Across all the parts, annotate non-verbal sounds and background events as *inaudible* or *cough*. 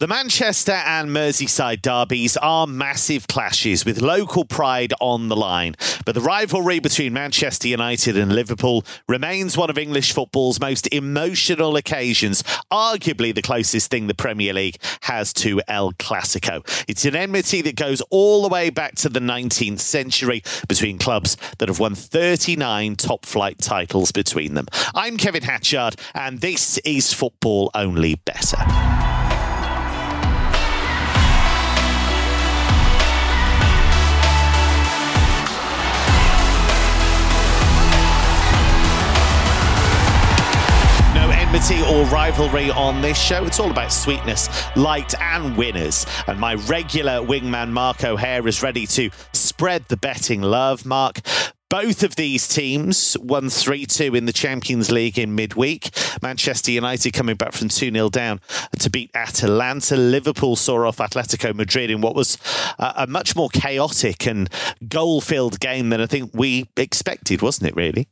The Manchester and Merseyside derbies are massive clashes with local pride on the line. But the rivalry between Manchester United and Liverpool remains one of English football's most emotional occasions, arguably the closest thing the Premier League has to El Clasico. It's an enmity that goes all the way back to the 19th century between clubs that have won 39 top flight titles between them. I'm Kevin Hatchard, and this is Football Only Bettor. Enmity or rivalry on this show. It's all about sweetness, light, and winners. And my regular wingman, Mark O'Haire, is ready to spread the betting love. Mark, both of these teams won 3 2 in the Champions League in midweek. Manchester United coming back from 2 0 down to beat Atalanta. Liverpool saw off Atletico Madrid in what was a, much more chaotic and goal filled game than I think we expected, wasn't it, really?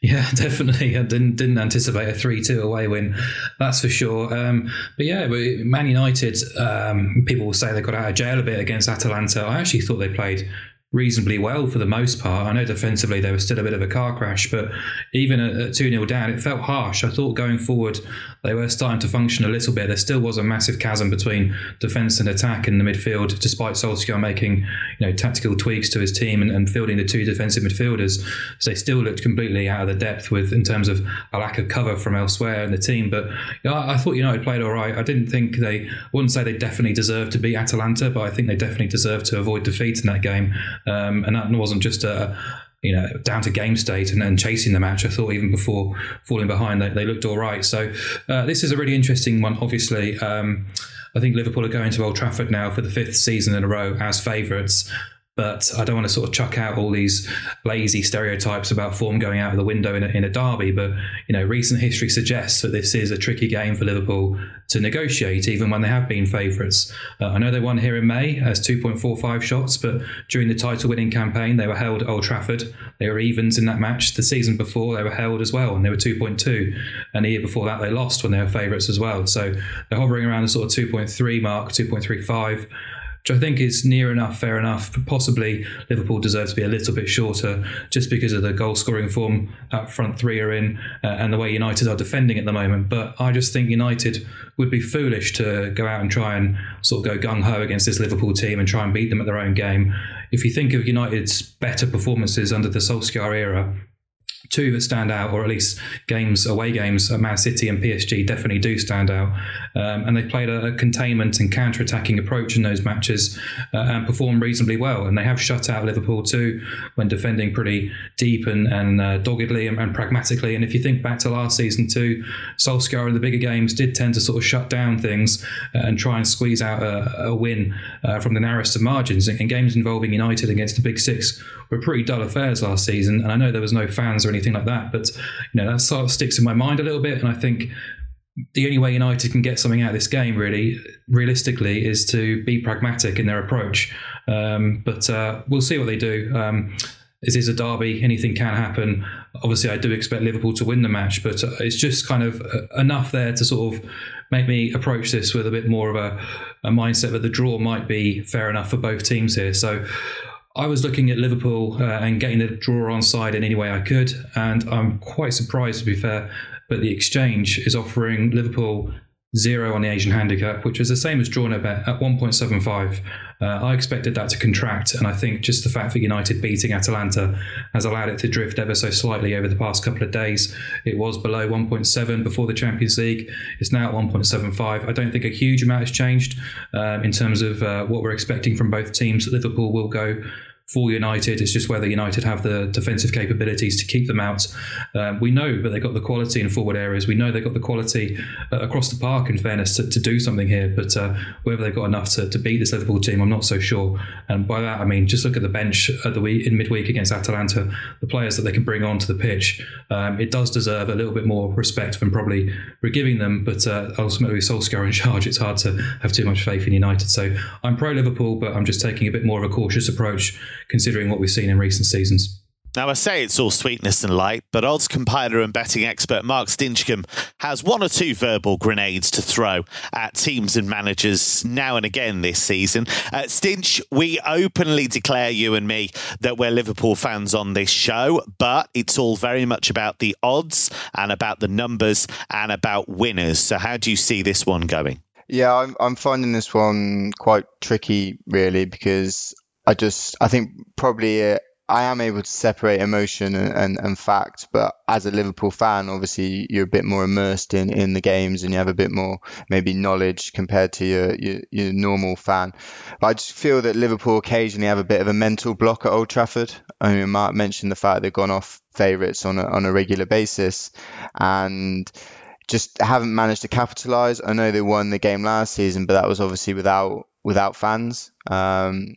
Yeah, *laughs* definitely. I didn't didn't anticipate a three two away win, that's for sure. Um, but yeah, Man United, um, people will say they got out of jail a bit against Atalanta. I actually thought they played reasonably well for the most part. I know defensively there was still a bit of a car crash, but even at 2 0 down, it felt harsh. I thought going forward, they were starting to function a little bit. There still was a massive chasm between defence and attack in the midfield, despite Solskjaer making you know tactical tweaks to his team and, and fielding the two defensive midfielders. So they still looked completely out of the depth with in terms of a lack of cover from elsewhere in the team. But you know, I, I thought United played all right. I didn't think they, I wouldn't say they definitely deserved to beat Atalanta, but I think they definitely deserved to avoid defeat in that game. Um, and that wasn't just a you know, down to game state and then chasing the match. I thought even before falling behind, they, they looked all right. So uh, this is a really interesting one. Obviously, um, I think Liverpool are going to Old Trafford now for the fifth season in a row as favourites but I don't want to sort of chuck out all these lazy stereotypes about form going out of the window in a, in a derby. But you know, recent history suggests that this is a tricky game for Liverpool to negotiate, even when they have been favourites. Uh, I know they won here in May as 2.45 shots, but during the title-winning campaign, they were held at Old Trafford. They were evens in that match. The season before, they were held as well, and they were 2.2. And the year before that, they lost when they were favourites as well. So they're hovering around the sort of 2.3 mark, 2.35 which I think is near enough, fair enough. Possibly Liverpool deserve to be a little bit shorter just because of the goal scoring form that front three are in uh, and the way United are defending at the moment. But I just think United would be foolish to go out and try and sort of go gung ho against this Liverpool team and try and beat them at their own game. If you think of United's better performances under the Solskjaer era, two that stand out, or at least games, away games, Man City and PSG definitely do stand out. Um, and they've played a, a containment and counter attacking approach in those matches uh, and performed reasonably well. And they have shut out Liverpool too when defending pretty deep and, and uh, doggedly and, and, pragmatically. And if you think back to last season too, Solskjaer in the bigger games did tend to sort of shut down things uh, and try and squeeze out a, a win uh, from the narrowest of margins. In, in games involving United against the big six were pretty dull affairs last season. And I know there was no fans or anything like that. But you know that sort of sticks in my mind a little bit, and I think the only way United can get something out of this game, really, realistically, is to be pragmatic in their approach. Um, but uh, we'll see what they do. Um, this is a derby; anything can happen. Obviously, I do expect Liverpool to win the match, but uh, it's just kind of uh, enough there to sort of make me approach this with a bit more of a, a mindset that the draw might be fair enough for both teams here. So I was looking at Liverpool uh, and getting the draw on side in any way I could, and I'm quite surprised to be fair. But the exchange is offering Liverpool zero on the Asian handicap, which was the same as drawn a bet at 1.75. Uh, I expected that to contract, and I think just the fact that United beating Atalanta has allowed it to drift ever so slightly over the past couple of days. It was below 1.7 before the Champions League. It's now at 1.75. I don't think a huge amount has changed um, in terms of uh, what we're expecting from both teams. Liverpool will go for United. It's just whether United have the defensive capabilities to keep them out. Um, we know that they've got the quality in forward areas. We know they've got the quality uh, across the park, in fairness, to, to do something here. But uh, whether they've got enough to, to beat this Liverpool team, I'm not so sure. And by that, I mean, just look at the bench at the week, in midweek against Atalanta, the players that they can bring onto the pitch. Um, it does deserve a little bit more respect than probably we're giving them. But uh, ultimately, Solskjaer in *laughs* charge, it's hard to have too much faith in United. So I'm pro Liverpool, but I'm just taking a bit more of a cautious approach considering what we've seen in recent seasons. Now, I say it's all sweetness and light, but odds compiler and betting expert Mark Stinchcombe has one or two verbal grenades to throw at teams and managers now and again this season. Uh, Stinch, we openly declare, you and me, that we're Liverpool fans on this show, but it's all very much about the odds and about the numbers and about winners. So, how do you see this one going? Yeah, I'm, I'm finding this one quite tricky, really, because I just I think probably uh, I am able to separate emotion and, and, and, fact, but as a Liverpool fan, obviously you're a bit more immersed in, in the games and you have a bit more maybe knowledge compared to your, your, your normal fan. But I just feel that Liverpool occasionally have a bit of a mental block at Old Trafford. I mean, Mark mentioned the fact they've gone off favourites on a, on a regular basis and just haven't managed to capitalise. I know they won the game last season, but that was obviously without without fans. Um,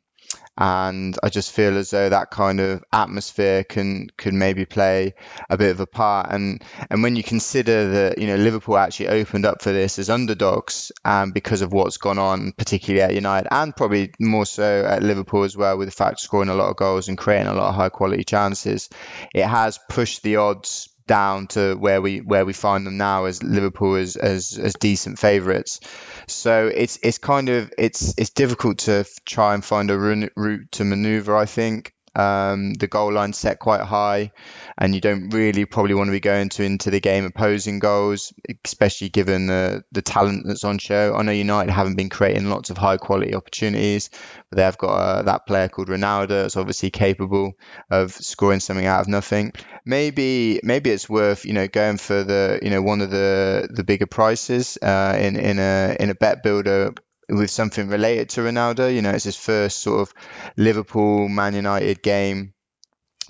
and I just feel as though that kind of atmosphere can can maybe play a bit of a part. And and when you consider that you know Liverpool actually opened up for this as underdogs, and um, because of what's gone on, particularly at United, and probably more so at Liverpool as well, with the fact scoring a lot of goals and creating a lot of high quality chances, it has pushed the odds down to where we where we find them now as Liverpool as as, as decent favourites. So it's it's kind of it's it's difficult to try and find a route to manoeuvre. I think um, the goal line set quite high, and you don't really probably want to be going to into the game opposing goals, especially given the the talent that's on show. I know United haven't been creating lots of high quality opportunities, but they've got uh, that player called Ronaldo that's obviously capable of scoring something out of nothing. Maybe maybe it's worth you know going for the you know one of the the bigger prices uh, in in a in a bet builder with something related to Ronaldo. You know, it's his first sort of Liverpool Man United game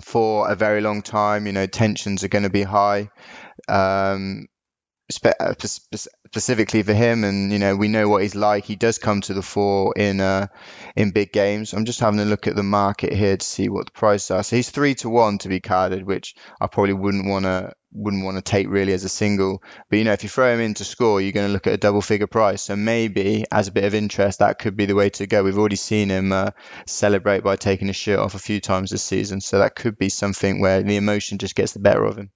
for a very long time. You know, tensions are going to be high. Um, uh, specifically for him, and you know we know what he's like. He does come to the fore in uh, in big games. I'm just having a look at the market here to see what the price are. So he's three to one to be carded, which I probably wouldn't want to wouldn't want to take really as a single. But you know, if you throw him in to score, you're going to look at a double figure price. So maybe as a bit of interest, that could be the way to go. We've already seen him uh, celebrate by taking his shirt off a few times this season, so that could be something where the emotion just gets the better of him.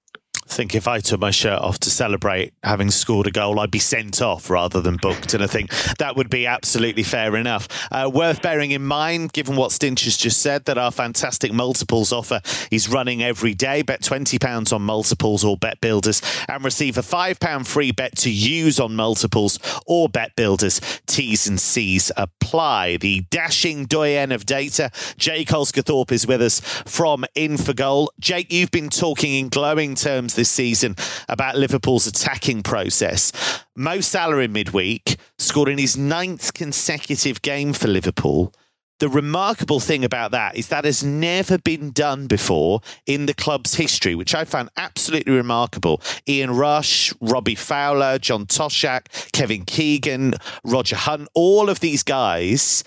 I think if I took my shirt off to celebrate having scored a goal, I'd be sent off rather than booked. And I think that would be absolutely fair enough. Uh, worth bearing in mind, given what Stinch has just said, that our fantastic multiples offer is running every day. Bet £20 on multiples or bet builders and receive a £5 free bet to use on multiples or bet builders. T's and C's apply. The dashing doyen of data, Jake Osgathorpe, is with us from Infogol. Jake, you've been talking in glowing terms this season about Liverpool's attacking process. Mo Salah in midweek scored in his ninth consecutive game for Liverpool. The remarkable thing about that is that has never been done before in the club's history, which I found absolutely remarkable. Ian Rush, Robbie Fowler, John Toshack, Kevin Keegan, Roger Hunt, all of these guys,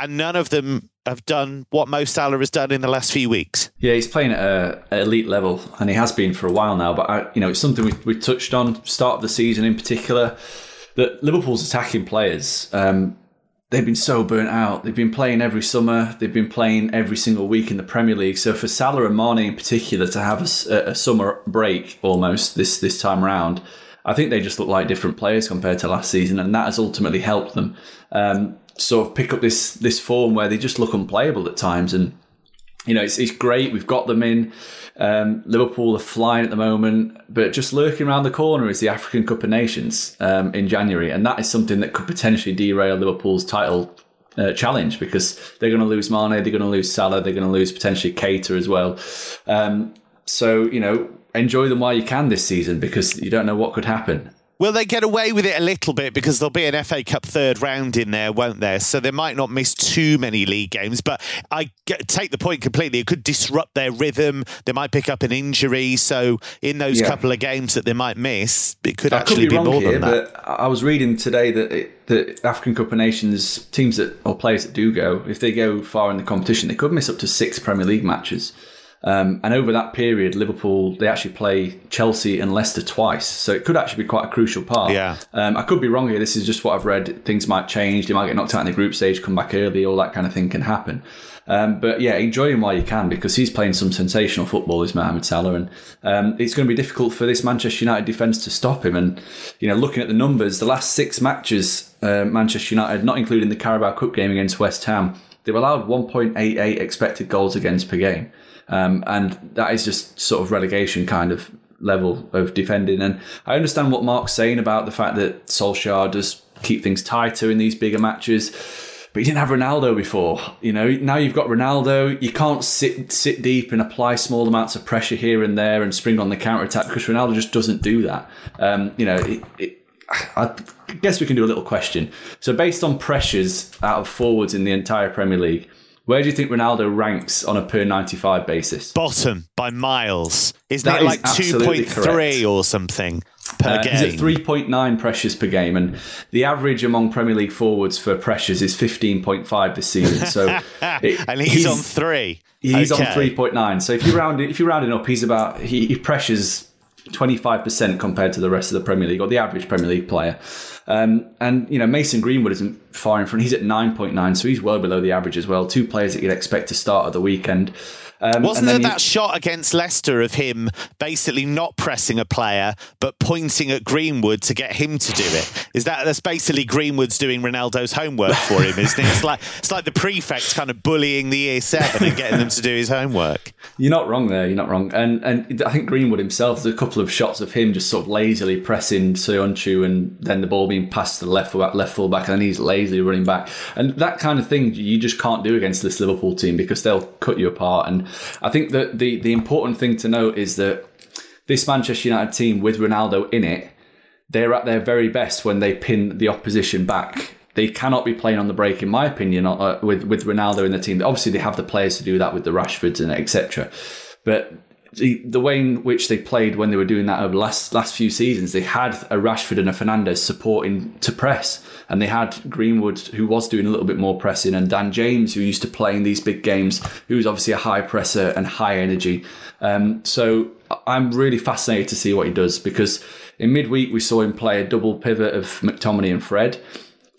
and none of them have done what Mo Salah has done in the last few weeks. Yeah, he's playing at a, elite level, and he has been for a while now. But I, you know, it's something we, we touched on start of the season in particular that Liverpool's attacking players. Um, they've been so burnt out. They've been playing every summer. They've been playing every single week in the Premier League. So for Salah and Mane in particular to have a, a summer break almost this this time around. I think they just look like different players compared to last season, and that has ultimately helped them. Um, sort of pick up this this form where they just look unplayable at times. And you know, it's, it's great. We've got them in. Um, Liverpool are flying at the moment, but just lurking around the corner is the African Cup of Nations um, in January, and that is something that could potentially derail Liverpool's title uh, challenge because they're going to lose Mane, they're going to lose Salah, they're going to lose potentially Keita as well. Um, so you know, enjoy them while you can this season because you don't know what could happen. Will they get away with it a little bit because there'll be an FA Cup third round in there, won't there? So they might not miss too many league games. But I get, take the point completely. It could disrupt their rhythm. They might pick up an injury. So in those yeah. couple of games that they might miss, it could I actually could be, be more here, than that. I was reading today that it, the African Cup of Nations teams that or players that do go, if they go far in the competition, they could miss up to six Premier League matches. Um, and over that period, Liverpool they actually play Chelsea and Leicester twice, so it could actually be quite a crucial part. Yeah. Um, I could be wrong here. This is just what I've read. Things might change. They might get knocked out in the group stage, come back early, all that kind of thing can happen. Um, but yeah, enjoy him while you can because he's playing some sensational football, is Mohamed Salah, and um, it's going to be difficult for this Manchester United defence to stop him. And you know, looking at the numbers, the last six matches, uh, Manchester United, not including the Carabao Cup game against West Ham, they've allowed 1.88 expected goals against per game, um, and that is just sort of relegation kind of level of defending. And I understand what Mark's saying about the fact that Solskjaer does keep things tighter in these bigger matches but you didn't have Ronaldo before. You know, now you've got Ronaldo. You can't sit sit deep and apply small amounts of pressure here and there and spring on the counter attack because Ronaldo just doesn't do that. Um, you know, it, it, I guess we can do a little question. So, based on pressures out of forwards in the entire Premier League, where do you think Ronaldo ranks on a per 95 basis? Bottom by miles. Isn't That it like absolutely 2.3 or something per Uh, game? He's at 3.9 pressures per game, and the average among Premier League forwards for pressures is 15.5 this season. So, *laughs* it- and he's, on three. He's Okay. on three point nine. So if you round it, if you round it up, he's about he, he pressures twenty five percent compared to the rest of the Premier League or the average Premier League player. Um, and you know Mason Greenwood isn't far in front. He's at nine point nine, so he's well below the average as well. Two players that you'd expect to start at the weekend. Um, Wasn't there you- that shot against Leicester of him basically not pressing a player but pointing at Greenwood to get him to do it? Is that that's basically Greenwood's doing Ronaldo's homework for him, isn't it? It's like it's like the prefect kind of bullying the year seven and getting them to do his homework. You're not wrong there. You're not wrong. And and I think Greenwood himself, there's a couple of shots of him just sort of lazily pressing Soyuncu and then the ball being passed to the left fullback, left fullback, and then he's lazily running back. And that kind of thing you just can't do against this Liverpool team because they'll cut you apart. And I think that the the important thing to note is that this Manchester United team with Ronaldo in it, they're at their very best when they pin the opposition back. They cannot be playing on the break, in my opinion, uh, with with Ronaldo in the team. Obviously, they have the players to do that with the Rashfords and etc. But the, the way in which they played when they were doing that over last last few seasons, they had a Rashford and a Fernandes supporting to press, and they had Greenwood who was doing a little bit more pressing, and Dan James who used to play in these big games, who was obviously a high presser and high energy. Um, so I'm really fascinated to see what he does because in midweek we saw him play a double pivot of McTominay and Fred.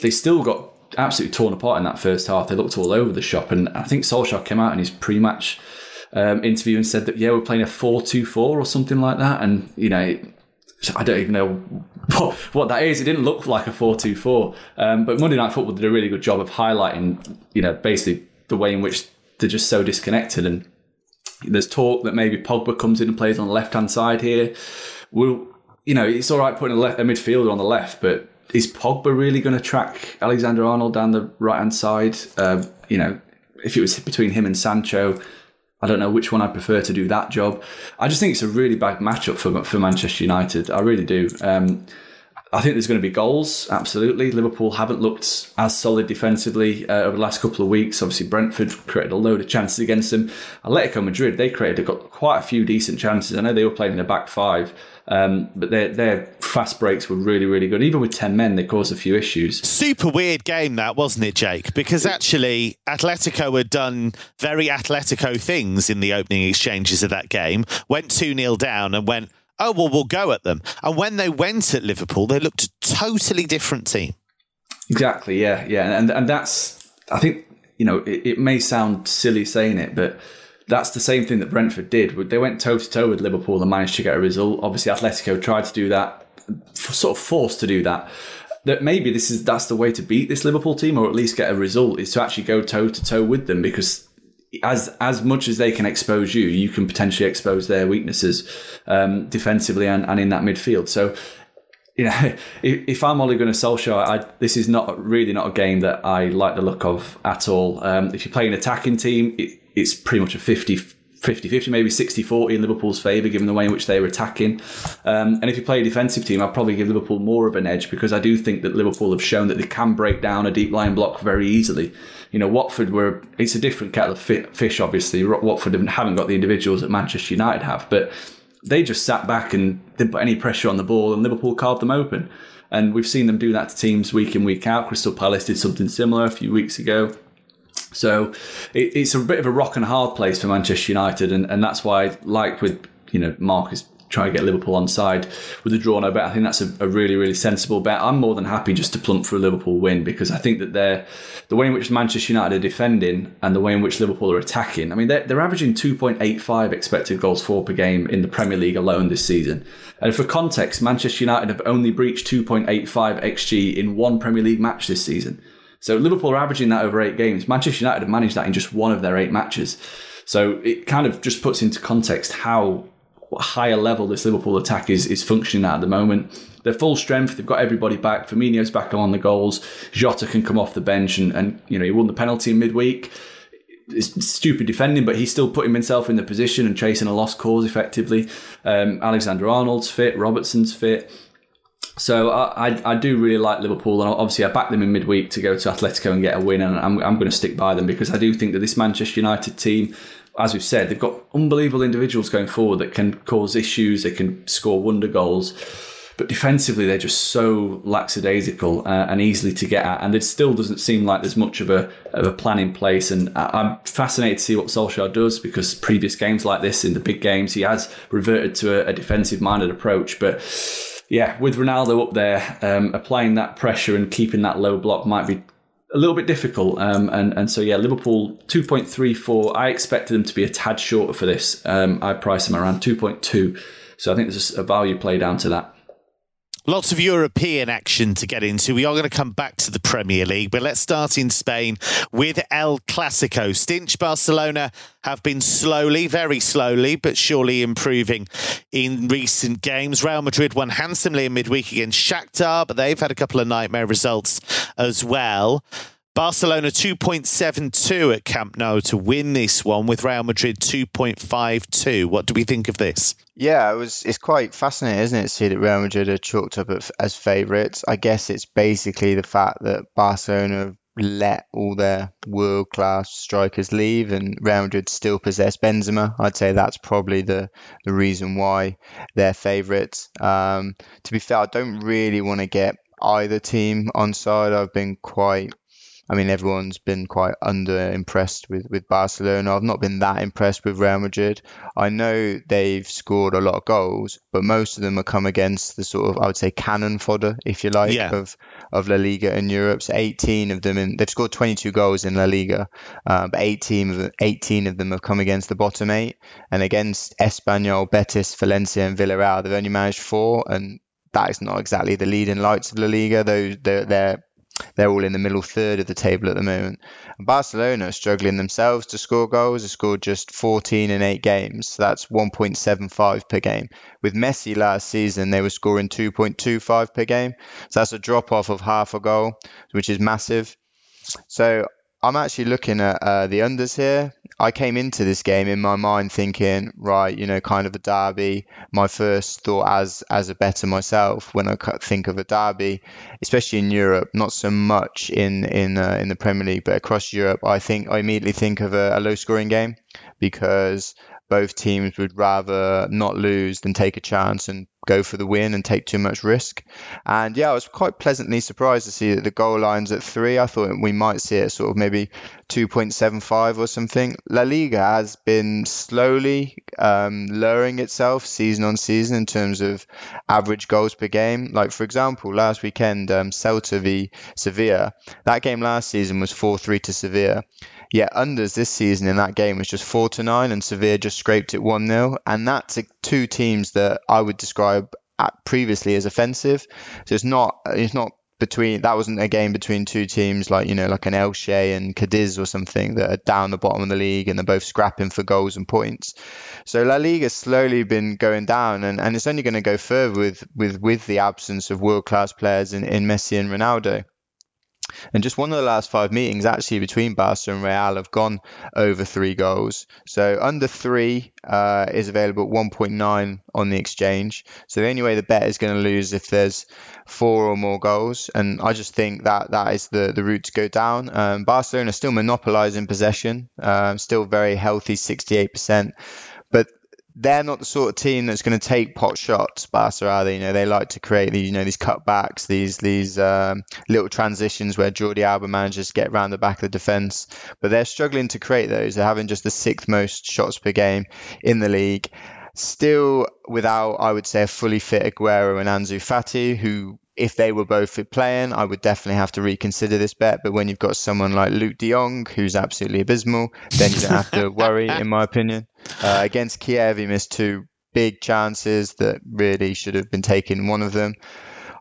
They still got absolutely torn apart in that first half. They looked all over the shop, and I think Solskjaer came out in his pre-match um, interview and said that yeah, we're playing a four-two-four or something like that, and you know. I don't even know what, what that is. It didn't look like a 4 2 4. Um, but Monday Night Football did a really good job of highlighting, you know, basically the way in which they're just so disconnected. And there's talk that maybe Pogba comes in and plays on the left hand side here. Well, you know, it's all right putting a, left, a midfielder on the left, but is Pogba really going to track Alexander Arnold down the right hand side? Um, you know, if it was between him and Sancho, I don't know which one I prefer to do that job. I just think it's a really bad matchup for for Manchester United. I really do. Um, I think there's going to be goals, absolutely. Liverpool haven't looked as solid defensively uh, over the last couple of weeks. Obviously, Brentford created a load of chances against them. Atletico Madrid, they created got quite a few decent chances. I know they were playing in a back five, um, but their their fast breaks were really, really good. Even with 10 men, they caused a few issues. Super weird game that, wasn't it, Jake? Because actually, Atletico had done very Atletico things in the opening exchanges of that game, went 2 0 down and went, oh, well, we'll go at them. And when they went at Liverpool, they looked a totally different team. Exactly, yeah, yeah. And, and that's, I think, you know, it, it may sound silly saying it, but that's the same thing that Brentford did. They went toe to toe with Liverpool and managed to get a result. Obviously, Atletico tried to do that, sort of forced to do that. That maybe this is that's the way to beat this Liverpool team, or at least get a result, is to actually go toe to toe with them because. As as much as they can expose you, you can potentially expose their weaknesses um, defensively and, and in that midfield. So you know, *laughs* if, if I'm Ole Gunnar Solskjaer, I, this is not really not a game that I like the look of at all. Um, if you play an attacking team, it, it's pretty much a 50 50 50, maybe 60 40 in Liverpool's favour, given the way in which they were attacking. Um, and if you play a defensive team, I'd probably give Liverpool more of an edge because I do think that Liverpool have shown that they can break down a deep line block very easily. You know, Watford were, it's a different kettle of fish, obviously. Watford haven't got the individuals that Manchester United have, but they just sat back and didn't put any pressure on the ball, and Liverpool carved them open. And we've seen them do that to teams week in, week out. Crystal Palace did something similar a few weeks ago. So it, it's a bit of a rock and hard place for Manchester United, and, and that's why, like with you know Marcus trying to get Liverpool on side with a draw no bet. I think that's a, a, really, really sensible bet. I'm more than happy just to plump for a Liverpool win because I think that they're the way in which Manchester United are defending and the way in which Liverpool are attacking. I mean, they're, they're averaging 2.85 expected goals for per game in the Premier League alone this season. And for context, Manchester United have only breached 2.85 xg in one Premier League match this season. So Liverpool are averaging that over eight games. Manchester United have managed that in just one of their eight matches. So it kind of just puts into context how higher level this Liverpool attack is is functioning at, at the moment. They're full strength. They've got everybody back. Firmino's back on the goals. Jota can come off the bench, and, and you know he won the penalty in midweek. It's stupid defending, but he's still putting himself in the position and chasing a lost cause effectively. Um, Alexander Arnold's fit. Robertson's fit. So I, I, I, do really like Liverpool, and obviously I backed them in midweek to go to Atletico and get a win, and I'm, I'm going to stick by them because I do think that this Manchester United team as we've said, they've got unbelievable individuals going forward that can cause issues. They can score wonder goals. But defensively, they're just so lackadaisical uh, and easily to get at. And it still doesn't seem like there's much of a, of a plan in place. And I'm fascinated to see what Solskjaer does because previous games like this, in the big games, he has reverted to a, a defensive minded approach. But yeah, with Ronaldo up there, um, applying that pressure and keeping that low block might be a little bit difficult. Um, and, and so, yeah, Liverpool 2.34. I expected them to be a tad shorter for this. Um, I priced them around 2.2. So I think there's a value play down to that. Lots of European action to get into. We are going to come back to the Premier League, but let's start in Spain with El Clasico. Stinch Barcelona have been slowly, very slowly, but surely improving in recent games. Real Madrid won handsomely in midweek against Shakhtar, but they've had a couple of nightmare results as well. Barcelona 2.72 at Camp Nou to win this one, with Real Madrid 2.52. What do we think of this? Yeah, it was. It's quite fascinating, isn't it, to see that Real Madrid are chalked up as favourites. I guess it's basically the fact that Barcelona let all their world class strikers leave and Real Madrid still possess Benzema. I'd say that's probably the, the reason why they're favourites. Um, to be fair, I don't really want to get either team on side. I've been quite I mean, everyone's been quite under impressed with, with Barcelona. I've not been that impressed with Real Madrid. I know they've scored a lot of goals, but most of them have come against the sort of, I would say, cannon fodder, if you like, yeah. of, of La Liga in Europe. So 18 of them, in, they've scored 22 goals in La Liga, uh, but 18 of, them, 18 of them have come against the bottom eight. And against Espanyol, Betis, Valencia, and Villarreal, they've only managed four. And that is not exactly the leading lights of La Liga. Those they're, they're they're all in the middle third of the table at the moment. And Barcelona are struggling themselves to score goals. They scored just 14 in eight games. So that's 1.75 per game. With Messi last season, they were scoring 2.25 per game. So that's a drop off of half a goal, which is massive. So I'm actually looking at uh, the unders here. I came into this game in my mind thinking, right, you know, kind of a derby. My first thought as as a better myself when I think of a derby, especially in Europe, not so much in in uh, in the Premier League, but across Europe, I think I immediately think of a, a low scoring game because both teams would rather not lose than take a chance and go for the win and take too much risk. And yeah, I was quite pleasantly surprised to see that the goal line's at three. I thought we might see it sort of maybe 2.75 or something. La Liga has been slowly um, lowering itself season on season in terms of average goals per game. Like, for example, last weekend, um, Celta v Sevilla, that game last season was 4 3 to Sevilla. Yet unders this season in that game was just four to nine, and Sevilla just scraped it one 0 and that's a, two teams that I would describe previously as offensive. So it's not it's not between that wasn't a game between two teams like you know like an Elche and Cadiz or something that are down the bottom of the league and they're both scrapping for goals and points. So La Liga has slowly been going down and, and it's only going to go further with with with the absence of world class players in, in Messi and Ronaldo. And just one of the last five meetings actually between Barca and Real have gone over three goals. So under three uh, is available at 1.9 on the exchange. So the only way the bet is going to lose if there's four or more goals. And I just think that that is the, the route to go down. Um, Barcelona still monopolising possession, um, still very healthy, 68%. They're not the sort of team that's going to take pot shots. Barca are they? You know, they like to create these, you know, these cutbacks, these these um, little transitions where Jordi Alba manages to get around the back of the defence. But they're struggling to create those. They're having just the sixth most shots per game in the league. Still without, I would say, a fully fit Aguero and Ansu Fati, who if they were both playing, I would definitely have to reconsider this bet. But when you've got someone like Luuk de Jong, who's absolutely abysmal, then you don't have to worry, in my opinion. Uh, against Kiev, he missed two big chances that really should have been taken, one of them.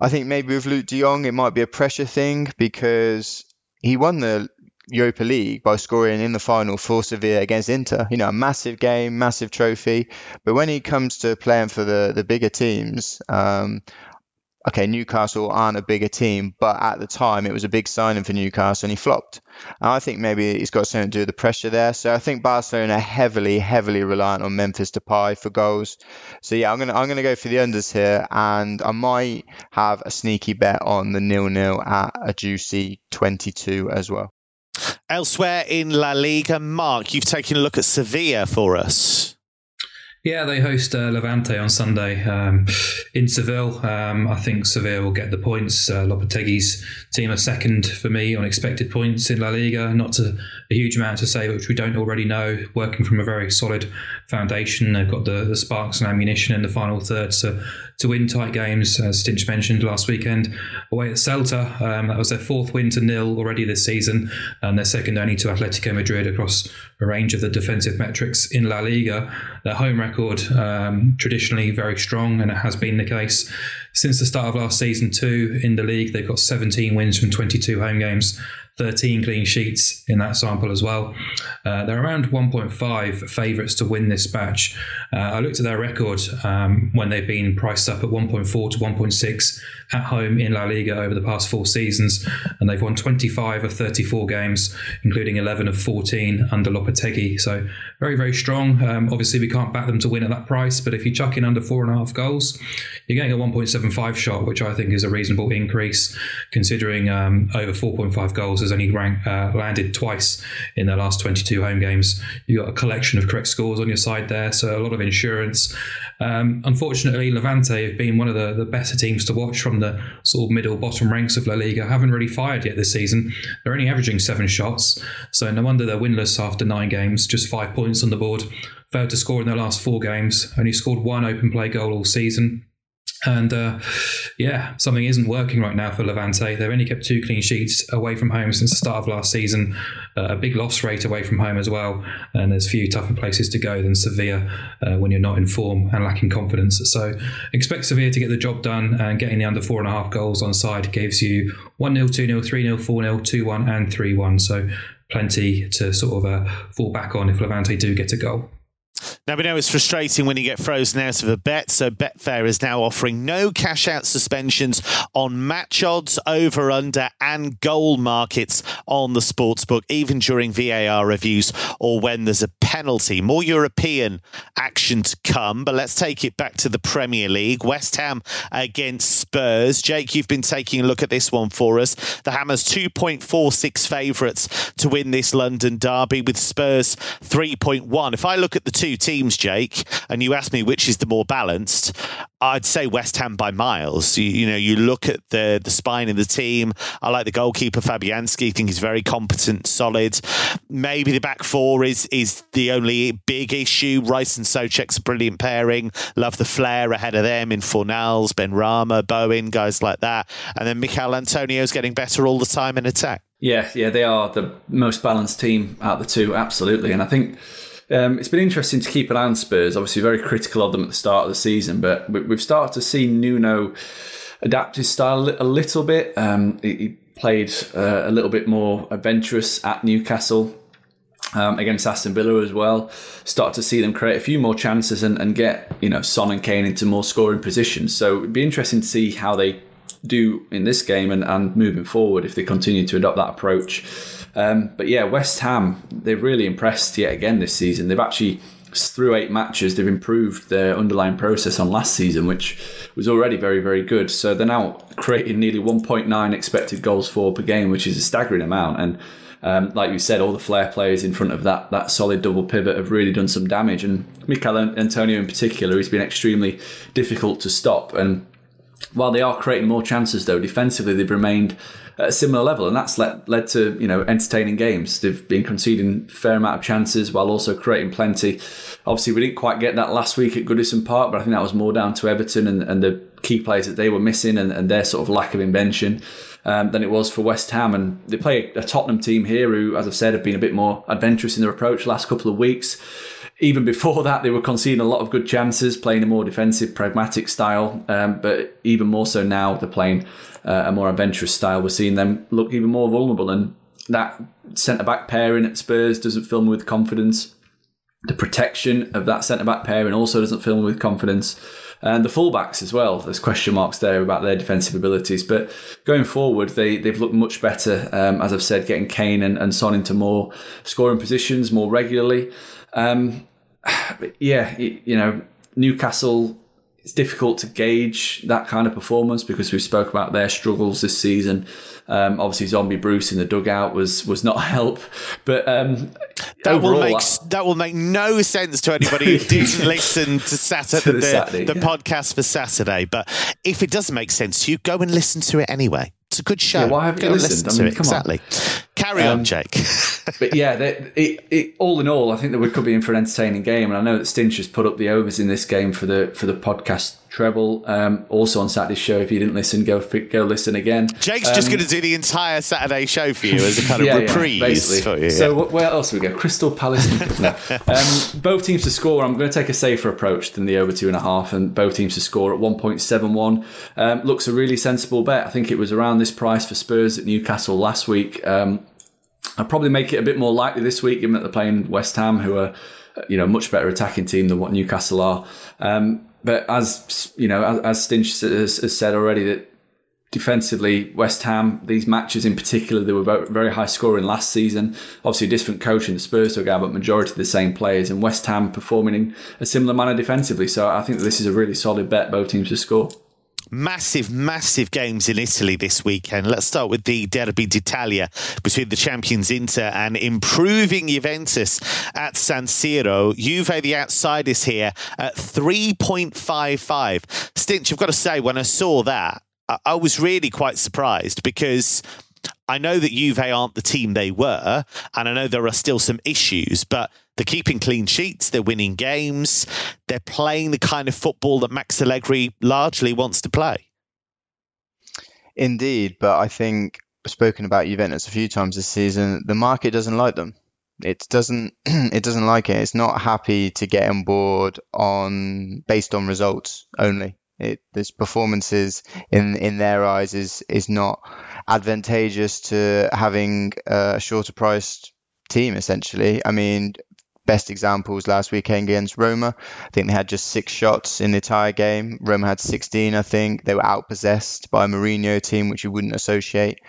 I think maybe with Luuk de Jong, it might be a pressure thing because he won the Europa League by scoring in the final for Sevilla against Inter. You know, a massive game, massive trophy. But when he comes to playing for the, the bigger teams, um, okay, Newcastle aren't a bigger team, but at the time it was a big signing for Newcastle and he flopped. And I think maybe it's got something to do with the pressure there. So I think Barcelona are heavily, heavily reliant on Memphis Depay for goals. So yeah, I'm gonna I'm gonna go for the unders here, and I might have a sneaky bet on the nil nil at a juicy 22 as well. Elsewhere in La Liga, Mark, you've taken a look at Sevilla for us. Yeah, they host uh, Levante on Sunday um, in Seville. Um, I think Seville will get the points. Uh, Lopetegui's team are second for me on expected points in La Liga. Not to, a huge amount to say, which we don't already know. Working from a very solid foundation, they've got the, the sparks and ammunition in the final third to to win tight games, as Stinch mentioned last weekend. Away at Celta, um, that was their fourth win to nil already this season, and their second only to Atletico Madrid across a range of the defensive metrics in La Liga. Their home record, um, traditionally very strong, and it has been the case since the start of last season, too. In the league, they've got 17 wins from 22 home games. 13 clean sheets in that sample as well. Uh, they're around 1.5 favourites to win this batch. Uh, I looked at their record um, when they've been priced up at 1.4 to 1.6 at home in La Liga over the past four seasons, and they've won 25 of 34 games, including 11 of 14 under Lopetegui. So very, very strong. Um, obviously, we can't back them to win at that price, but if you chuck in under four and a half goals, you're getting a 1.75 shot, which I think is a reasonable increase considering um, over 4.5 goals has only rank, uh, landed twice in their last 22 home games. You've got a collection of correct scores on your side there, so a lot of insurance. Um, unfortunately, Levante have been one of the, the better teams to watch from the sort of middle bottom ranks of La Liga. Haven't really fired yet this season. They're only averaging seven shots, so no wonder they're winless after nine games, just five points on the board. Failed to score in their last four games, only scored one open play goal all season. And uh, yeah, something isn't working right now for Levante. They've only kept two clean sheets away from home since the start of last season. Uh, a big loss rate away from home as well. And there's few tougher places to go than Sevilla uh, when you're not in form and lacking confidence. So expect Sevilla to get the job done. And getting the under four and a half goals on side gives you 1 0, 2 0, 3 0, 4 0, 2 1, and 3 1. So plenty to sort of uh, fall back on if Levante do get a goal. Now, we know it's frustrating when you get frozen out of a bet, so Betfair is now offering no cash out suspensions on match odds, over, under, and goal markets on the sportsbook, even during VAR reviews or when there's a penalty. More European action to come, but let's take it back to the Premier League. West Ham against Spurs. Jake, you've been taking a look at this one for us. The Hammers 2.46 favourites to win this London derby, with Spurs 3.1. If I look at the two teams, Jake, and you ask me which is the more balanced, I'd say West Ham by miles. You, you, know, you look at the the spine in the team. I like the goalkeeper Fabianski. I think he's very competent, solid. Maybe the back four is is the only big issue. Rice and Soucek's a brilliant pairing. Love the flair ahead of them in Fornals, Benrahma, Bowen, guys like that. And then Michail Antonio's getting better all the time in attack. Yeah, yeah, they are the most balanced team out of the two, absolutely. And I think um, it's been interesting to keep an eye on Spurs. Obviously, very critical of them at the start of the season, but we've started to see Nuno adapt his style a little bit. Um, he played uh, a little bit more adventurous at Newcastle. Um, against Aston Villa as well, start to see them create a few more chances and, and get you know Son and Kane into more scoring positions. So it'd be interesting to see how they do in this game and, and moving forward if they continue to adopt that approach. Um, but yeah, West Ham, they've really impressed yet again this season. They've actually, through eight matches, they've improved their underlying process on last season, which was already very, very good. So they're now creating nearly 1.9 expected goals for per game, which is a staggering amount. And um, like you said, all the flair players in front of that that solid double pivot have really done some damage. And Michail Antonio in particular, he's been extremely difficult to stop. And while they are creating more chances, though, defensively they've remained at a similar level, and that's led, led to you know entertaining games. They've been conceding a fair amount of chances while also creating plenty. Obviously, we didn't quite get that last week at Goodison Park, but I think that was more down to Everton and, and the key players that they were missing and, and their sort of lack of invention. Um, than it was for West Ham. And they play a Tottenham team here who, as I've said, have been a bit more adventurous in their approach last couple of weeks. Even before *laughs* that, they were conceding a lot of good chances, playing a more defensive, pragmatic style. Um, but even more so now, they're playing uh, a more adventurous style. We're seeing them look even more vulnerable. And that centre back pairing at Spurs doesn't fill me with confidence. The protection of that centre back pairing also doesn't fill me with confidence and the fullbacks as well. There's question marks there about their defensive abilities, but going forward, they they've looked much better. Um, as I've said, getting Kane and, and Son into more scoring positions more regularly. Um, *sighs* yeah, you know, Newcastle. It's difficult to gauge that kind of performance because we spoke about their struggles this season. Um, obviously, Zombie Bruce in the dugout was was not a help, but um, that overall, will make that will make no sense to anybody who *laughs* didn't listen to Saturday, To the the, Saturday, the yeah. podcast for Saturday. But if it doesn't make sense to you, go and listen to it anyway. It's a good show. Yeah, why haven't you listened? listen I to mean, it. come on. Exactly. Carry on, Um, Jake. *laughs* but yeah, they, it, it, all in all, I think that we could be in for an entertaining game. And I know that Stinch has put up the overs in this game for the for the podcast treble. Um, also on Saturday's show, if you didn't listen, go go listen again. Jake's just Um, going to do the entire Saturday show for you as a kind of *laughs* yeah, yeah, reprise basically. for you. So wh- where else do we go? Crystal Palace. no. *laughs* um, both teams to score. I'm going to take a safer approach than the over two and a half, and both teams to score at 1.71 um, looks a really sensible bet. I think it was around this price for Spurs at Newcastle last week. Um, I'll probably make it a bit more likely this week, given that they're playing West Ham, who are you know much better attacking team than what Newcastle are. Um, but as you know, as, as Stinch has, has said already, that defensively, West Ham, these matches in particular, they were very high scoring last season. Obviously, a different coach in the Spurs took out, but majority of the same players. And West Ham performing in a similar manner defensively. So I think that this is a really solid bet, both teams to score. Massive, massive games in Italy this weekend. Let's start with the Derby d'Italia between the champions Inter and improving Juventus at San Siro. Juve, the outsiders here, at 3.55. Stinch, I've got to say, when I saw that, I, I was really quite surprised because. I know that Juve aren't the team they were, and I know there are still some issues, but they're keeping clean sheets, they're winning games, they're playing the kind of football that Max Allegri largely wants to play. Indeed, but I think I've spoken about Juventus a few times this season. The market doesn't like them. It doesn't. *clears throat* it doesn't like it. It's not happy to get on board on based on results only. It this performances in in their eyes is is not advantageous to having a shorter priced team. Essentially, I mean, best examples last weekend against Roma. I think they had just six shots in the entire game. Roma had 16, I think. They were outpossessed by a Mourinho team, which you wouldn't associate.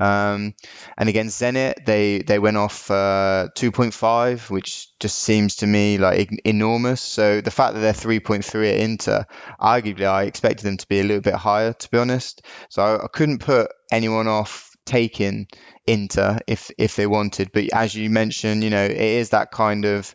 Um, and against Zenit, they, they went off uh, 2.5, which just seems to me like enormous. So the fact that they're 3.3 at Inter, arguably I expected them to be a little bit higher, to be honest. So I, I couldn't put anyone off taking Inter if if they wanted. But as you mentioned, you know, it is that kind of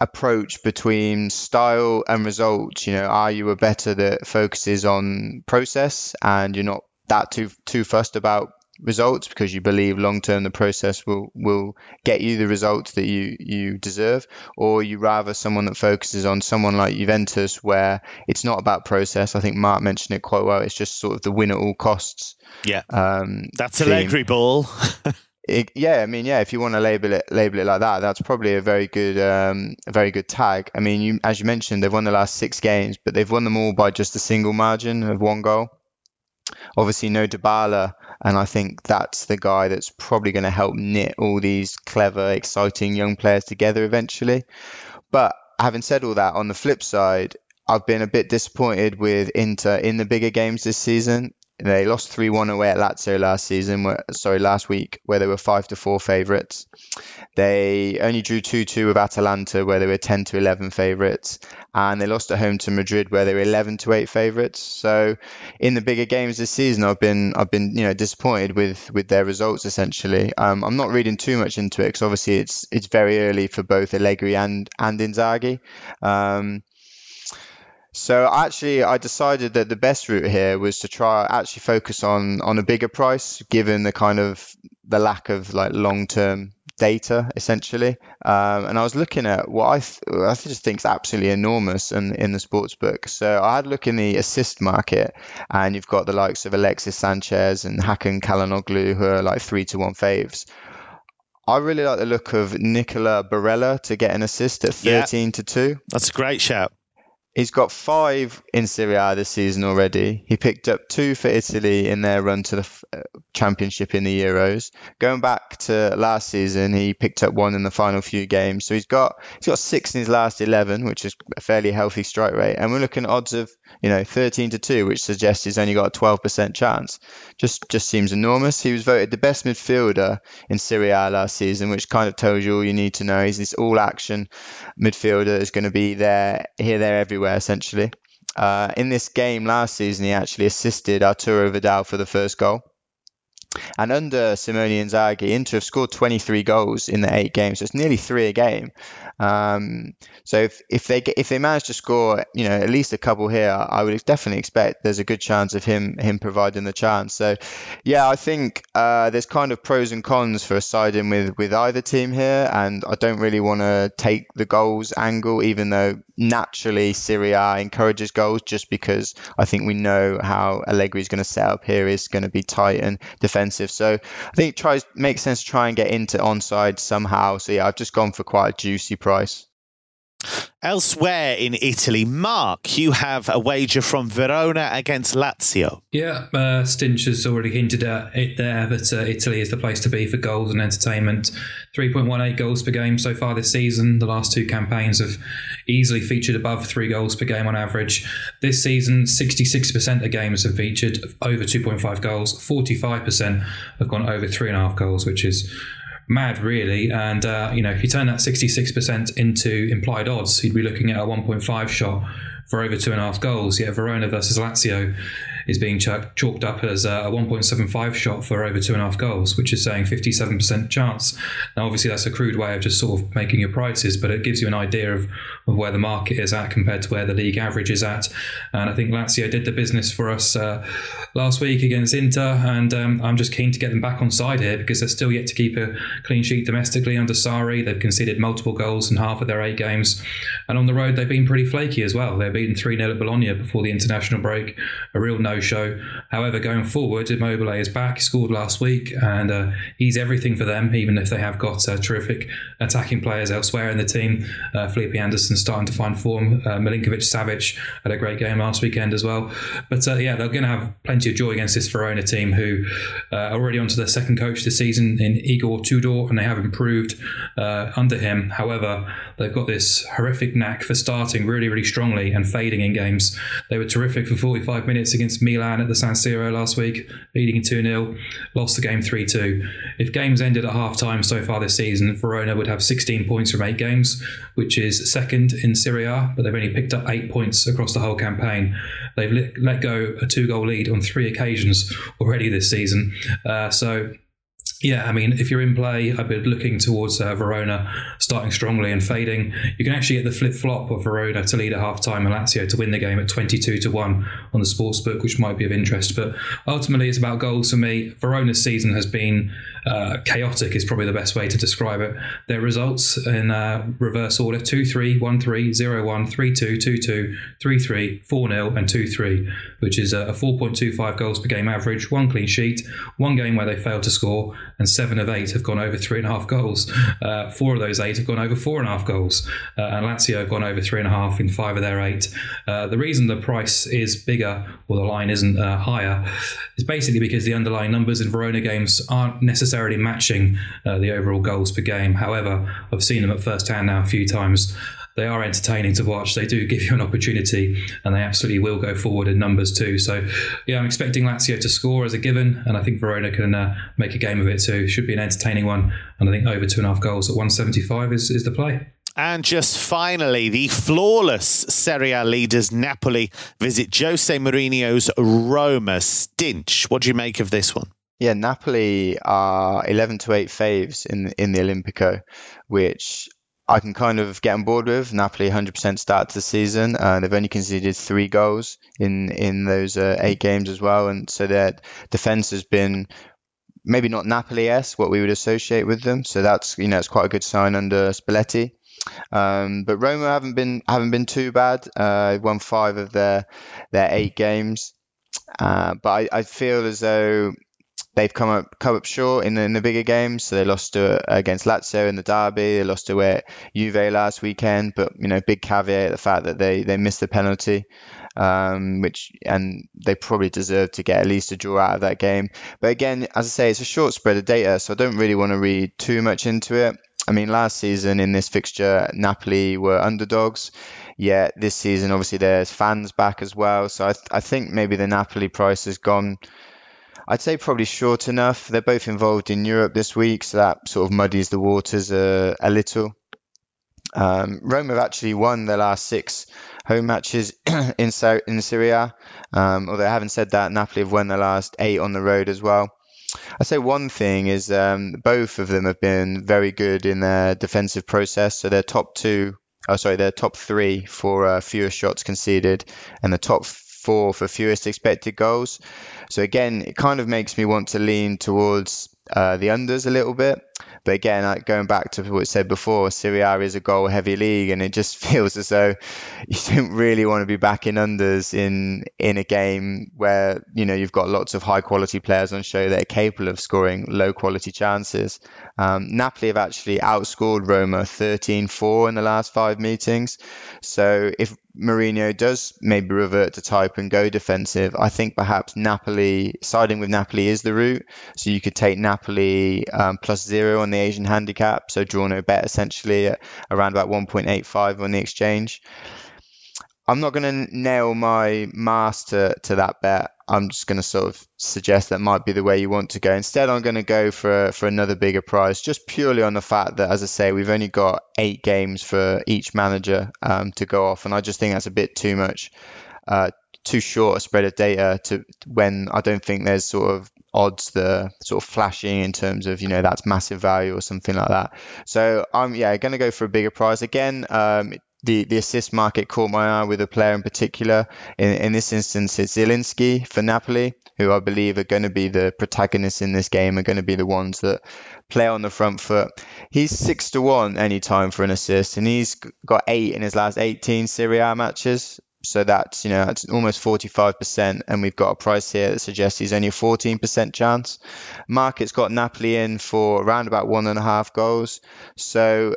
approach between style and results. You know, are you a better that focuses on process and you're not that too too fussed about results because you believe long term the process will will get you the results that you you deserve or you rather someone that focuses on someone like Juventus where it's not about process I think Mark mentioned it quite well it's just sort of the win at all costs Yeah, um that's theme. Allegri ball. *laughs* It, yeah, I mean, yeah, if you want to label it label it like that, that's probably a very good um, a very good tag. I mean, you, as you mentioned, they've won the last six games, but they've won them all by just a single margin of one goal. Obviously, no Dybala, and I think that's the guy that's probably going to help knit all these clever, exciting young players together eventually. But having said all that, on the flip side, I've been a bit disappointed with Inter in the bigger games this season. They lost three one away at Lazio last season. Sorry, last week where they were five to four favourites. They only drew two two with Atalanta where they were ten to eleven favourites, and they lost at home to Madrid where they were eleven to eight favourites. So in the bigger games this season, I've been I've been you know disappointed with with their results essentially. Um, I'm not reading too much into it because obviously it's it's very early for both Allegri and and Inzaghi. Um, so actually, I decided that the best route here was to try actually focus on on a bigger price, given the kind of the lack of like long term data essentially. Um, and I was looking at what I th- I just think is absolutely enormous in in the sports book. So I had a look in the assist market, and you've got the likes of Alexis Sanchez and Hakan Calhanoglu who are like three to one faves. I really like the look of Nicola Barella to get an assist at 13 yeah, to 2. That's a great shout. He's got five in Serie A this season already. He picked up two for Italy in their run to the uh, championship in the Euros. Going back to last season, he picked up one in the final few games. So he's got he's got six in his last eleven, which is a fairly healthy strike rate. And we're looking at odds of you know 13 to 2 which suggests he's only got a 12% chance just just seems enormous he was voted the best midfielder in Serie A last season which kind of tells you all you need to know he's this all action midfielder is going to be there here there everywhere essentially. Uh, in this game last season he actually assisted Arturo Vidal for the first goal and under Simone Inzaghi, Inter have scored 23 goals in the eight games. So it's nearly three a game. Um, so if, if they if they manage to score, you know, at least a couple here, I would definitely expect there's a good chance of him him providing the chance. So, yeah, I think uh, there's kind of pros and cons for siding with with either team here, and I don't really want to take the goals angle, even though naturally Serie A encourages goals, just because I think we know how Allegri is going to set up here is going to be tight and defensive. So I think it tries makes sense to try and get Inter onside somehow. So yeah, I've just gone for quite a juicy price price. Elsewhere in Italy, Mark, you have a wager from Verona against Lazio. Yeah, uh, Stinch has already hinted at it there that uh, Italy is the place to be for goals and entertainment. 3.18 goals per game so far this season. The last two campaigns have easily featured above three goals per game on average. This season, 66% of games have featured over 2.5 goals, 45% have gone over three and a half goals, which is mad, really. And uh, you know, if you turn that 66% into implied odds, you'd be looking at a 1.5 shot for over two and a half goals. Yet Verona versus Lazio is being ch- chalked up as a 1.75 shot for over two and a half goals, which is saying 57% chance. Now, obviously, that's a crude way of just sort of making your prices, but it gives you an idea of, of where the market is at compared to where the league average is at. And I think Lazio did the business for us uh, last week against Inter, and um, I'm just keen to get them back on side here because they're still yet to keep a clean sheet domestically under Sarri. They've conceded multiple goals in half of their eight games, and on the road they've been pretty flaky as well. They've beaten 3 0 at Bologna before the international break, a real no show. However, going forward, Immobile is back. He scored last week, and uh, he's everything for them, even if they have got uh, terrific attacking players elsewhere in the team. Uh, Felipe Anderson starting to find form. Uh, Milinkovic Savic had a great game last weekend as well. But uh, yeah, they're going to have plenty of joy against this Verona team, who uh, are already onto their second coach this season in Igor Tudor, and they have improved under him. However, they've got this horrific knack for starting really, really strongly and fading in games. They were terrific for 45 minutes against Milan at the San Siro last week, leading 2 0, lost the game 3 2. If games ended at half time so far this season, Verona would have 16 points from eight games, which is second in Serie A, but they've only picked up eight points across the whole campaign. They've let, let go a two goal lead on three occasions already this season. Uh, so yeah, I mean, if you're in play, I'd be looking towards uh, Verona starting strongly and fading. You can actually get the flip flop of Verona to lead at half time and Lazio to win the game at 22 to 1 on the sports book, which might be of interest. But ultimately, it's about goals for me. Verona's season has been uh, chaotic, is probably the best way to describe it. Their results in uh, reverse order 2 3, 1 3, 0 1, 3 2, 2 2, 3 3, 4 0, and 2 3, which is a 4.25 goals per game average, one clean sheet, one game where they failed to score and seven of eight have gone over three and a half goals. Uh, four of those eight have gone over four and a half goals, uh, and Lazio have gone over three and a half in five of their eight. Uh, the reason the price is bigger or the line isn't uh, higher is basically because the underlying numbers in Verona games aren't necessarily matching uh, the overall goals per game. However, I've seen them at first hand now a few times. they are entertaining to watch. They do *laughs* give you an opportunity, and they absolutely will go forward in numbers too. So, yeah, I'm expecting Lazio to score as a given, and I think Verona can uh, make a game of it too. Should be an entertaining one, and I think over two and a half goals at 175 is, is the play. And just finally, the flawless Serie A leaders Napoli visit Jose Mourinho's Roma. Stinch, what do you make of this one? Yeah, Napoli are 11 to 8 faves in in the Olimpico, which I can kind of get on board with. Napoli 100% start to the season. Uh, they've only conceded three goals in in those uh, eight games as well, and so their defense has been maybe not Napoli-esque, what we would associate with them. So that's you know it's quite a good sign under Spalletti. Um, but Roma haven't been haven't been too bad. Uh, won five of their their eight games. Uh, but I, I feel as though they've come up come up short in the, in the bigger games. So they lost to against Lazio in the derby. They lost to uh, Juve last weekend. But you know, big caveat the fact that they they missed the penalty, um, which and they probably deserve to get at least a draw out of that game. But again, as I say, it's a short spread of data, so I don't really want to read too much into it. I mean, last season in this fixture, Napoli were underdogs. Yet this season, obviously, there's fans back as well. So I, th- I think maybe the Napoli price has gone I'd say probably short enough. They're both involved in Europe this week, so that sort of muddies the waters a, a little. Um, Rome have actually won their last six home matches *clears throat* in in Serie A. Um, although having said that, Napoli have won their last eight on the road as well. I say one thing is um, both of them have been very good in their defensive process. So they're top two, oh sorry, they're top three for uh, fewer shots conceded, and the top four for fewest expected goals. So again, it kind of makes me want to lean towards uh, the unders a little bit. But again, like going back to what I said before, Serie A is a goal heavy league, and it just *laughs* feels as though you don't really want to be backing unders in in a game where you know you've got lots of high quality players on show that are capable of scoring low quality chances. Um, Napoli have actually outscored Roma 13-4 in the last five meetings. So if Mourinho does maybe revert to type and go defensive, I think perhaps Napoli siding with Napoli is the route. So you could take Napoli um, plus zero on the Asian handicap, so draw no bet essentially at around about 1.85 on the exchange. I'm not going to nail my master to that bet. I'm just going to sort of suggest that might be the way you want to go. Instead, I'm going to go for for another bigger prize, just purely on the fact that, as I say, we've only got eight games for each manager um, to go off, and I just think that's a bit too much, uh, too short a spread of data to when I don't think there's sort of odds that sort of flashing in terms of you know that's massive value or something like that. So I'm yeah going to go for a bigger prize again. Um, the, the assist market caught my eye with a player in particular. In, in this instance, it's Zielinski for Napoli, who I believe are going to be the protagonists in this game, are going to be the ones that play on the front foot. He's six to one anytime for an assist, and he's got eight in his last 18 Serie A matches. So that's you know that's almost 45%, and we've got a price here that suggests he's only a 14% chance. Market's got Napoli in for around about one and a half goals. So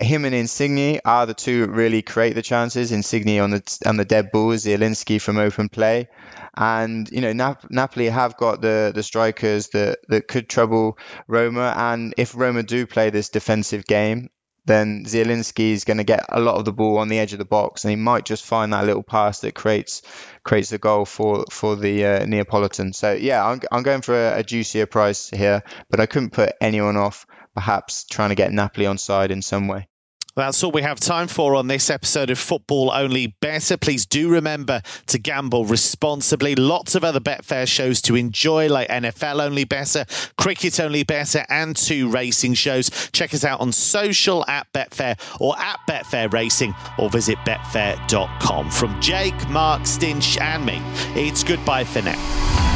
him and Insigne are the two that really create the chances. Insigne on the on the dead ball, Zielinski from open play, and you know Nap- Napoli have got the the strikers that that could trouble Roma. And if Roma do play this defensive game, then Zielinski is going to get a lot of the ball on the edge of the box, and he might just find that little pass that creates creates the goal for for the uh, Neapolitan. So yeah, I'm I'm going for a, a juicier price here, but I couldn't put anyone off. Perhaps trying to get Napoli on side in some way. That's all we have time for on this episode of Football Only Bettor. Please do remember to gamble responsibly. Lots of other Betfair shows to enjoy, like NFL Only Bettor, Cricket Only Bettor, and two racing shows. Check us out on social at Betfair or at Betfair Racing or visit betfair.com. From Jake, Mark, Stinch, and me, it's goodbye for now.